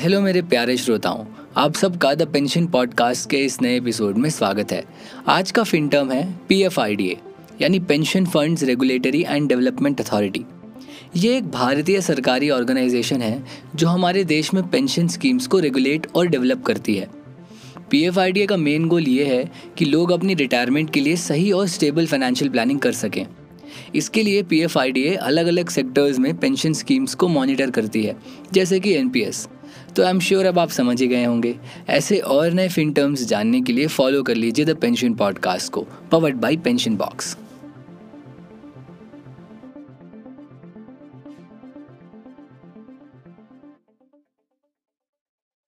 Hello मेरे प्यारे श्रोताओं, आप सबका द पेंशन पॉडकास्ट के इस नए एपिसोड में स्वागत है। आज का फिन टर्म है P F I D A यानी pension funds regulatory and development authority ये एक भारतीय सरकारी ऑर्गेनाइजेशन है जो हमारे देश में पेंशन स्कीम्स को रेगुलेट और डेवलप करती है। P F I D A का मेन गोल ये है कि लोग अपनी रिटायरमेंट के लिए सही और स्टेबल फाइनेंशियल प्लानिंग कर सकें। इसके लिए P F I D A अलग अलग सेक्टर्स में पेंशन स्कीम्स को मॉनिटर करती है, जैसे कि एन पी एस तो आई एम श्योर अब आप समझ ही गए होंगे। ऐसे और नए फिन टर्म्स जानने के लिए फॉलो कर लीजिए द पेंशन पॉडकास्ट को पवर्ड बाई पेंशन बॉक्स